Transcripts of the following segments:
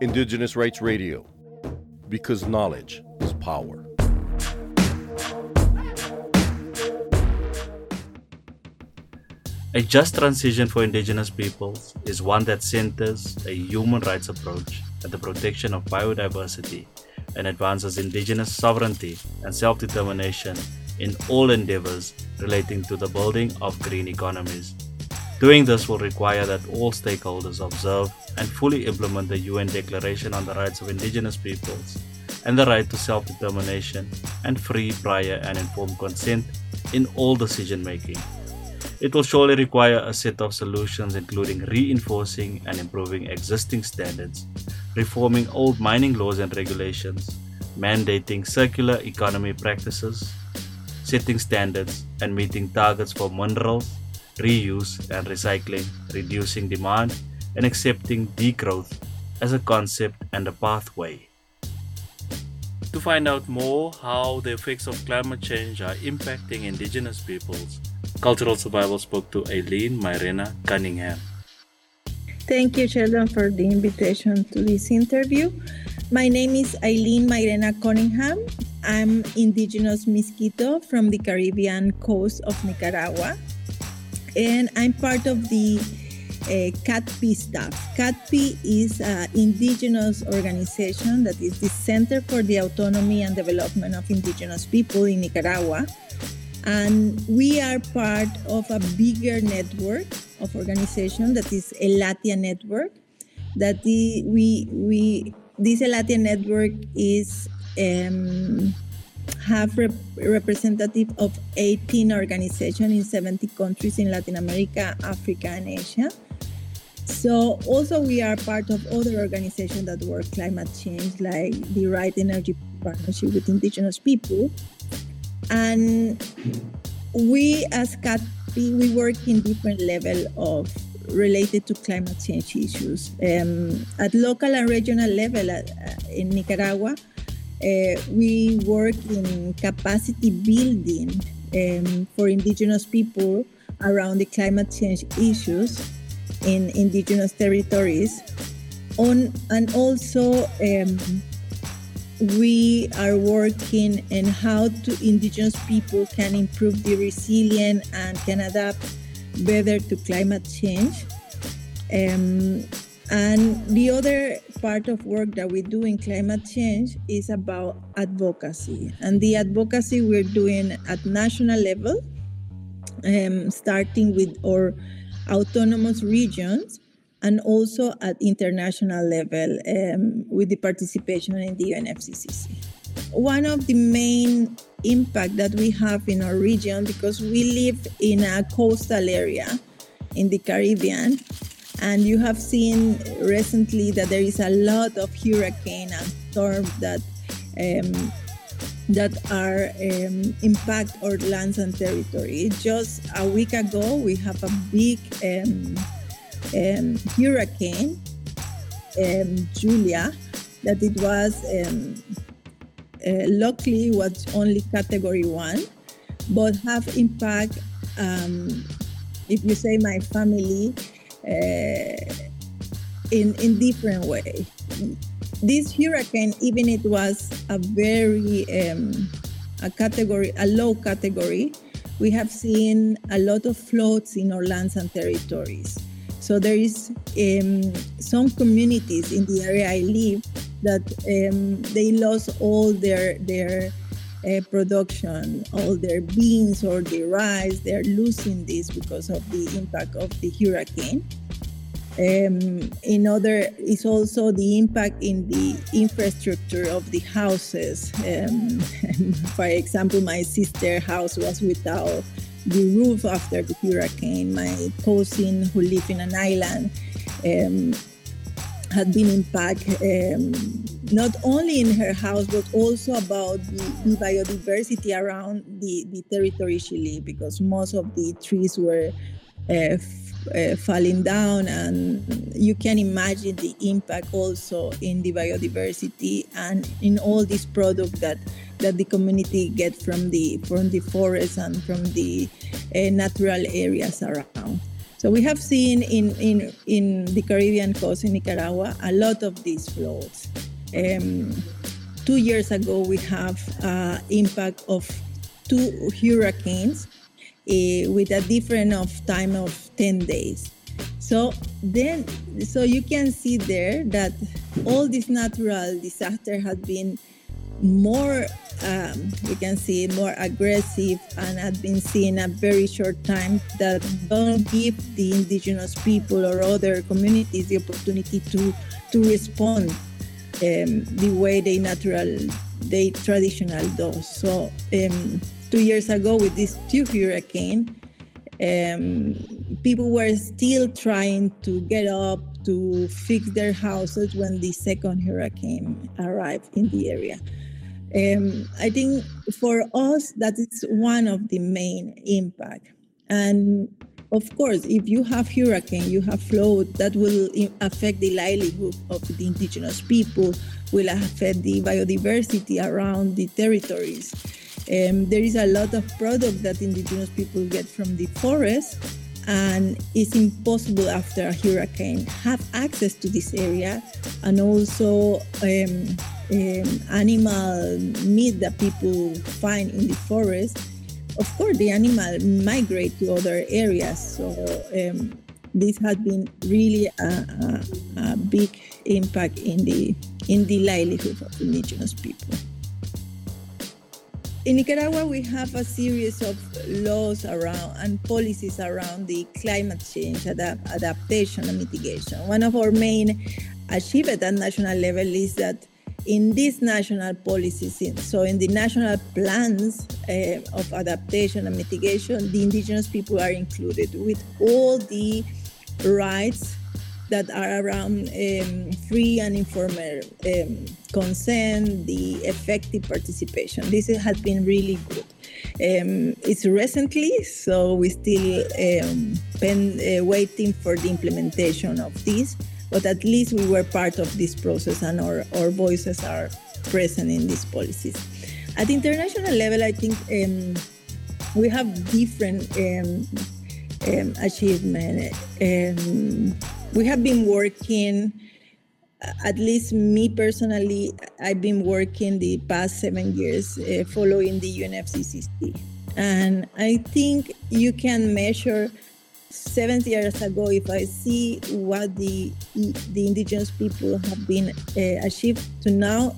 Indigenous Rights Radio, because knowledge is power. A just transition for Indigenous peoples is one that centers a human rights approach at the protection of biodiversity and advances Indigenous sovereignty and self determination in all endeavors relating to the building of green economies. Doing this will require that all stakeholders observe and fully implement the UN Declaration on the Rights of Indigenous Peoples and the right to self determination and free, prior, and informed consent in all decision making. It will surely require a set of solutions including reinforcing and improving existing standards, reforming old mining laws and regulations, mandating circular economy practices, setting standards and meeting targets for minerals, reuse and recycling, reducing demand, and accepting degrowth as a concept and a pathway. To find out more how the effects of climate change are impacting indigenous peoples, Cultural Survival spoke to Eileen Mairena Cunningham. Thank you, Sheldon, for the invitation to this interview. My name is Eileen Mairena Cunningham. I'm indigenous Miskito from the Caribbean coast of Nicaragua. And I'm part of the uh, staff. CADPI is an indigenous organization that is the Center for the Autonomy and Development of Indigenous People in Nicaragua and we are part of a bigger network of organization that is Elatia Network. That the, we we this Elatia Network is um, have rep- representative of 18 organizations in 70 countries in Latin America, Africa, and Asia. So also we are part of other organizations that work climate change, like the Right Energy Partnership with Indigenous People, and we as CADPI, we work in different level of related to climate change issues. Um, at local and regional level uh, in Nicaragua, uh, we work in capacity building um, for indigenous people around the climate change issues in indigenous territories on and also um, we are working in how to indigenous people can improve the resilience and can adapt better to climate change. Um, and the other part of work that we do in climate change is about advocacy. And the advocacy we're doing at national level, um, starting with our autonomous regions and also at international level um, with the participation in the UNFCCC. One of the main impact that we have in our region because we live in a coastal area in the Caribbean and you have seen recently that there is a lot of hurricane and storms that um, that are um, impact our lands and territory. Just a week ago, we have a big um, um, hurricane, um, Julia, that it was um, uh, luckily was only category one, but have impact. If you say my family, in in different way. This hurricane, even it was a very um, a category, a low category, we have seen a lot of floods in our lands and territories. So there is um, some communities in the area I live that um, they lost all their their uh, production, all their beans or their rice. They're losing this because of the impact of the hurricane. Um, in other is also the impact in the infrastructure of the houses. Um, for example, my sister house was without the roof after the hurricane. My cousin, who lived in an island, um, had been impacted um, not only in her house but also about the, the biodiversity around the, the territory she lived because most of the trees were uh, f- uh, falling down and you can imagine the impact also in the biodiversity and in all these products that that the community get from the from the forest and from the uh, natural areas around. So we have seen in, in, in the Caribbean coast in Nicaragua a lot of these floods. Um, two years ago, we have uh, impact of two hurricanes uh, with a difference of time of 10 days. So then, so you can see there that all this natural disaster has been more um, we can see more aggressive and have been seen a very short time that don't give the indigenous people or other communities the opportunity to to respond um, the way they natural they traditional do So um, two years ago with this two hurricane, um, people were still trying to get up to fix their houses when the second hurricane arrived in the area. Um, I think for us, that is one of the main impact. And of course, if you have hurricane, you have flood, that will affect the livelihood of the indigenous people, will affect the biodiversity around the territories. Um, there is a lot of product that indigenous people get from the forest, and it's impossible after a hurricane have access to this area, and also um, um, animal meat that people find in the forest, of course, the animal migrate to other areas. So um, this has been really a, a, a, big impact in the in the livelihood of indigenous people. In Nicaragua, we have a series of laws around and policies around the climate change adapt, adaptation and mitigation. One of our main achievements at national level is that in these national policies, so in the national plans uh, of adaptation and mitigation, the indigenous people are included with all the rights that are around um, free and informed um, consent, the effective participation. This has been really good. Um, it's recently, so we're still um, pen, uh, waiting for the implementation of this but at least we were part of this process and our, our voices are present in these policies. At international level, I think um, we have different um, um. Um, we have been working, at least me personally, I've been working the past seven years uh, following the UNFCCC. And I think you can measure seven years ago, if I see what the the indigenous people have been uh, achieved to now,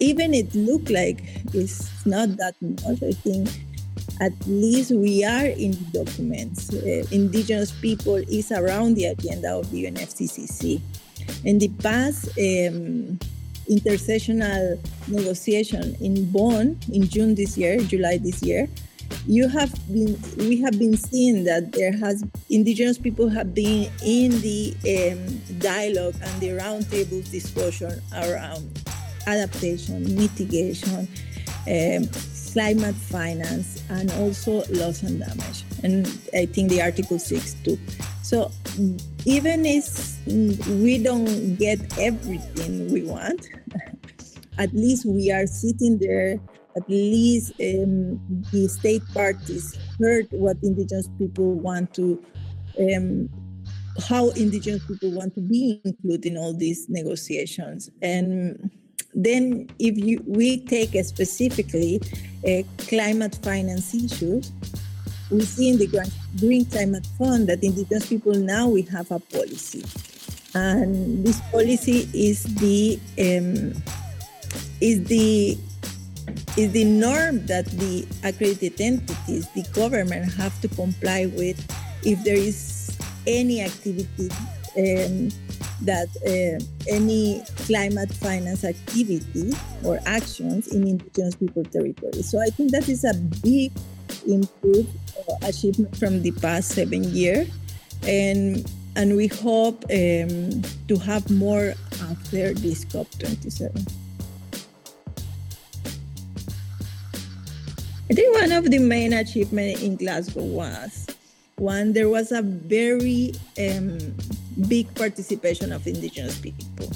even it look like it's not that much. I think at least we are in the documents. Uh, indigenous people is around the agenda of the UNFCCC. In the past. Um, intersessional negotiation in Bonn in June this year, July this year, you have been we have been seeing that there has indigenous people have been in the um, dialogue and the roundtable discussion around adaptation mitigation um, climate finance and also loss and damage and i think the article 6 too. So even if we don't get everything we want at least we are sitting there at least um, the state parties heard what indigenous people want to um, how indigenous people want to be included in all these negotiations. And then if you we take specifically uh, climate finance issues we see in the green climate fund that indigenous people now we have a policy. And this policy is the um, is the is the norm that the accredited entities, the government, have to comply with if there is any activity um, that uh, any climate finance activity or actions in indigenous people territories. So I think that is a big improved uh, achievement from the past seven years, and and we hope um, to have more after this COP27. I think one of the main achievements in Glasgow was one, there was a very um, big participation of indigenous people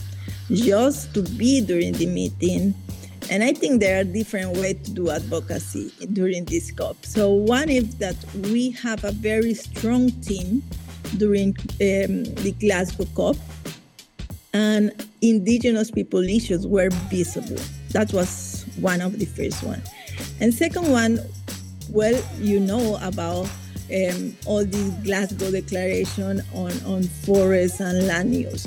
just to be during the meeting. And I think there are different ways to do advocacy during this COP. So one is that we have a very strong team during um, the Glasgow COP, and indigenous people issues were visible. That was one of the first one. And second one, well, you know about um, all the Glasgow Declaration on, on forests and land use.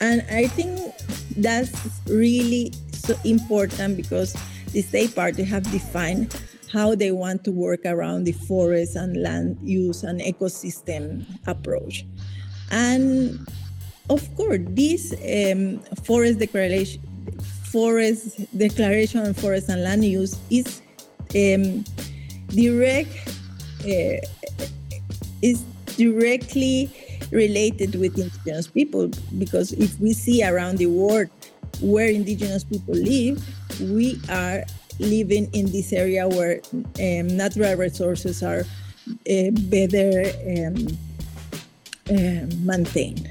And I think that's really so important because the state party have defined how they want to work around the forest and land use and ecosystem approach. And of course, this um, forest declaration, forest declaration on forest and land use is um, direct uh, is directly related with indigenous people because if we see around the world where indigenous people live, we are living in this area where um, natural resources are uh, better um, uh, maintained.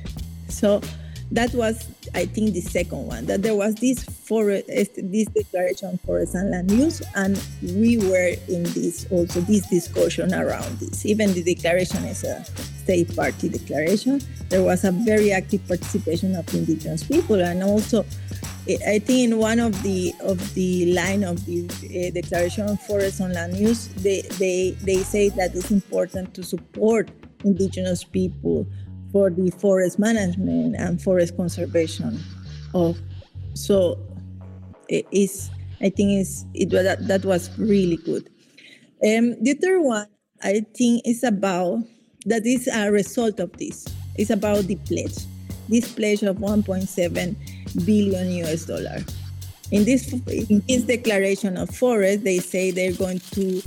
So that was, I think, the second one. That there was this forest, this declaration on forest and land use, and we were in this also this discussion around this. Even the declaration is a state party declaration. There was a very active participation of indigenous people, and also I think in one of the of the line of the uh, Declaration on Forest and Land Use, they, they they say that it's important to support indigenous people for the forest management and forest conservation. Of so it is I think is it that that was really good. Um, the third one I think is about that is a result of this. It's about the pledge. This pledge of 1.7 billion US dollar. In this in this declaration of forest, they say they're going to.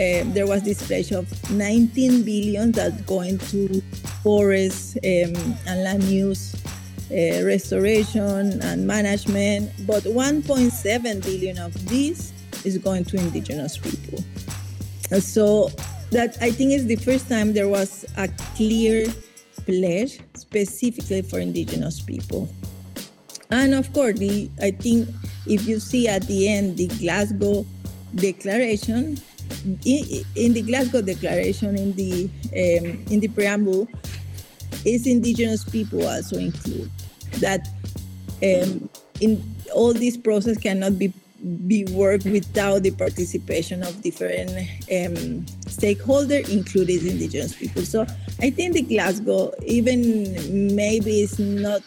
Uh, there was this pledge of 19 billion that's going to forest um, and land use uh, restoration and management, but 1.7 billion of this is going to indigenous people. And So that I think is the first time there was a clear pledge specifically for indigenous people. And of course, the, I think if you see at the end the Glasgow Declaration, in, in the Glasgow Declaration, in the um, in the preamble, is indigenous people also include that um, in all this process cannot be be worked without the participation of different um, stakeholders, including indigenous people. So I think the Glasgow, even maybe it's not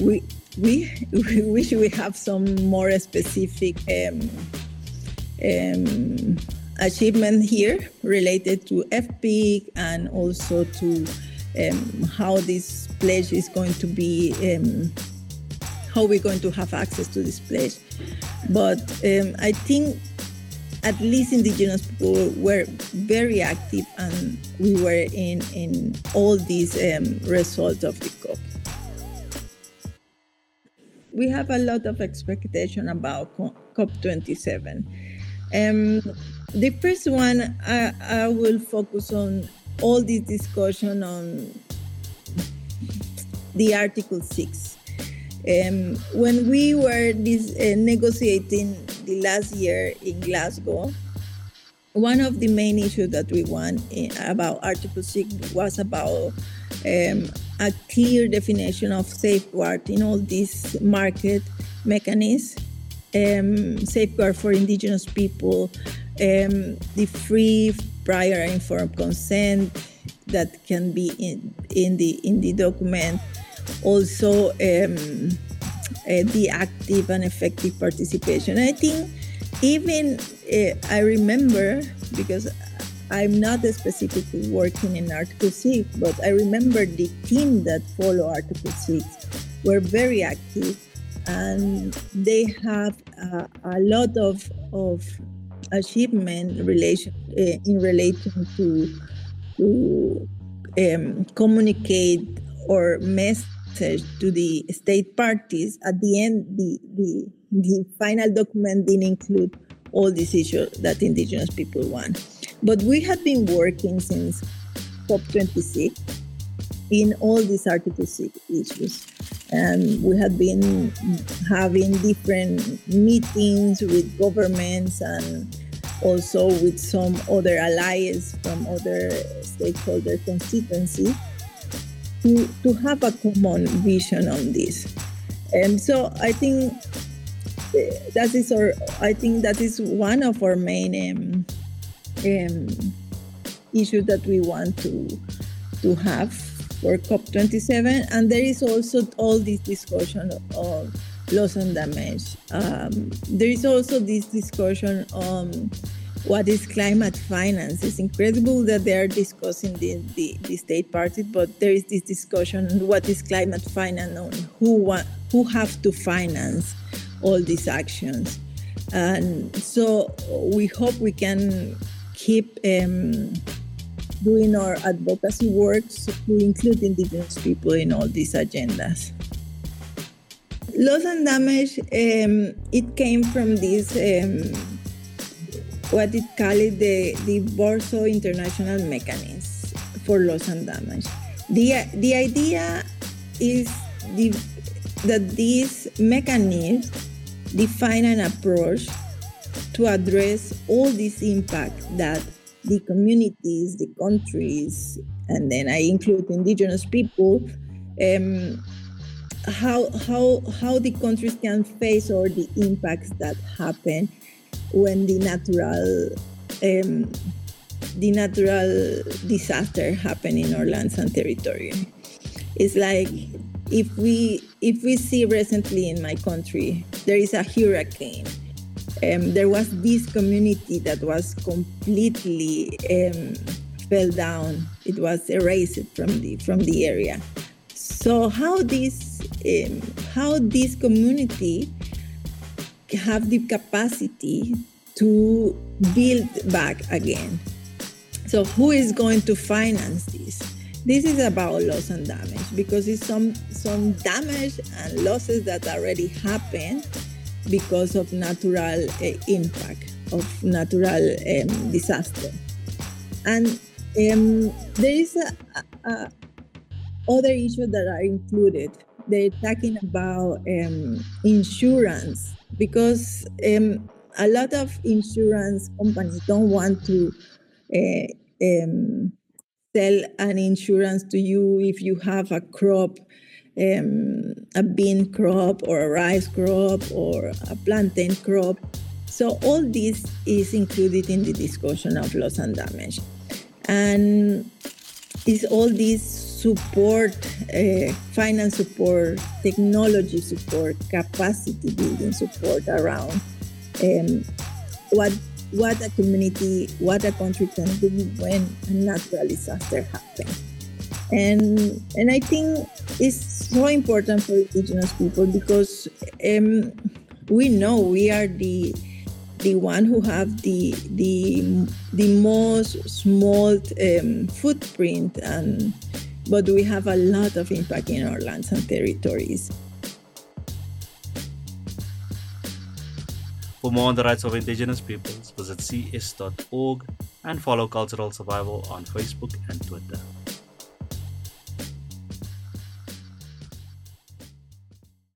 we we, we wish we have some more specific um, um, achievement here related to FPIC and also to um, how this pledge is going to be, um, how we're going to have access to this pledge. But um, I think at least indigenous people were very active and we were in, in all these um, results of the COP we have a lot of expectation about COP27. Um, the first one, I, I will focus on all this discussion on the Article 6. Um, when we were this, uh, negotiating the last year in Glasgow, one of the main issues that we want about Article 6 was about um, a clear definition of safeguard in all these market mechanisms, um, safeguard for indigenous people, um, the free, prior, informed consent that can be in, in the in the document, also um, uh, the active and effective participation. I think even uh, I remember because I'm not specifically working in Article 6, but I remember the team that follow Article 6 were very active and they have uh, a lot of, of achievement relation, uh, in relation to, to um, communicate or message to the state parties. At the end, the, the, the final document didn't include all these issues that indigenous people want. But we have been working since COP26 in all these Article 6 issues. And we have been having different meetings with governments and also with some other allies from other stakeholder constituencies. to, to have a common vision on this. And so I think uh, that is our I think that is one of our main um, um, issues that we want to to have for COP27. And there is also all this discussion of loss and damage. Um, there is also this discussion on what is climate finance. It's incredible that they are discussing the, the, the state parties, but there is this discussion on what is climate finance on who who have to finance all these actions. And so we hope we can keep um, doing our advocacy work to include indigenous people in all these agendas. Loss and damage, um, it came from this, um, what it called the, the Warsaw International Mechanism for Loss and Damage. The, the idea is the, that this mechanism define an approach to address all this impact that the communities, the countries, and then I include indigenous people, um, how how how the countries can face all the impacts that happen when the natural um, the natural disaster happen in our lands and territory. It's like if we if we see recently in my country there is a hurricane um, there was this community that was completely um, fell down. It was erased from the from the area. So how this um, how this community have the capacity to build back again? So who is going to finance this? This is about loss and damage because it's some some damage and losses that already happened because of natural uh, impact of natural um, disaster. And um, there is a, a, other issues that are included. They're talking about um, insurance because a lot of insurance companies don't want to uh, sell an insurance to you if you have a crop um, a bean crop or a rice crop or a plantain crop. So all this is included in the discussion of loss and damage. And is all this support, uh, finance support, technology support, capacity building support around um, what what a community, what a country can do when a natural disaster happens and and I think it's so important for indigenous people because um, we know we are the the one who have the the the most small um, footprint and but we have a lot of impact in our lands and territories. For more on the rights of indigenous peoples, visit cs.org and follow Cultural Survival on Facebook and Twitter.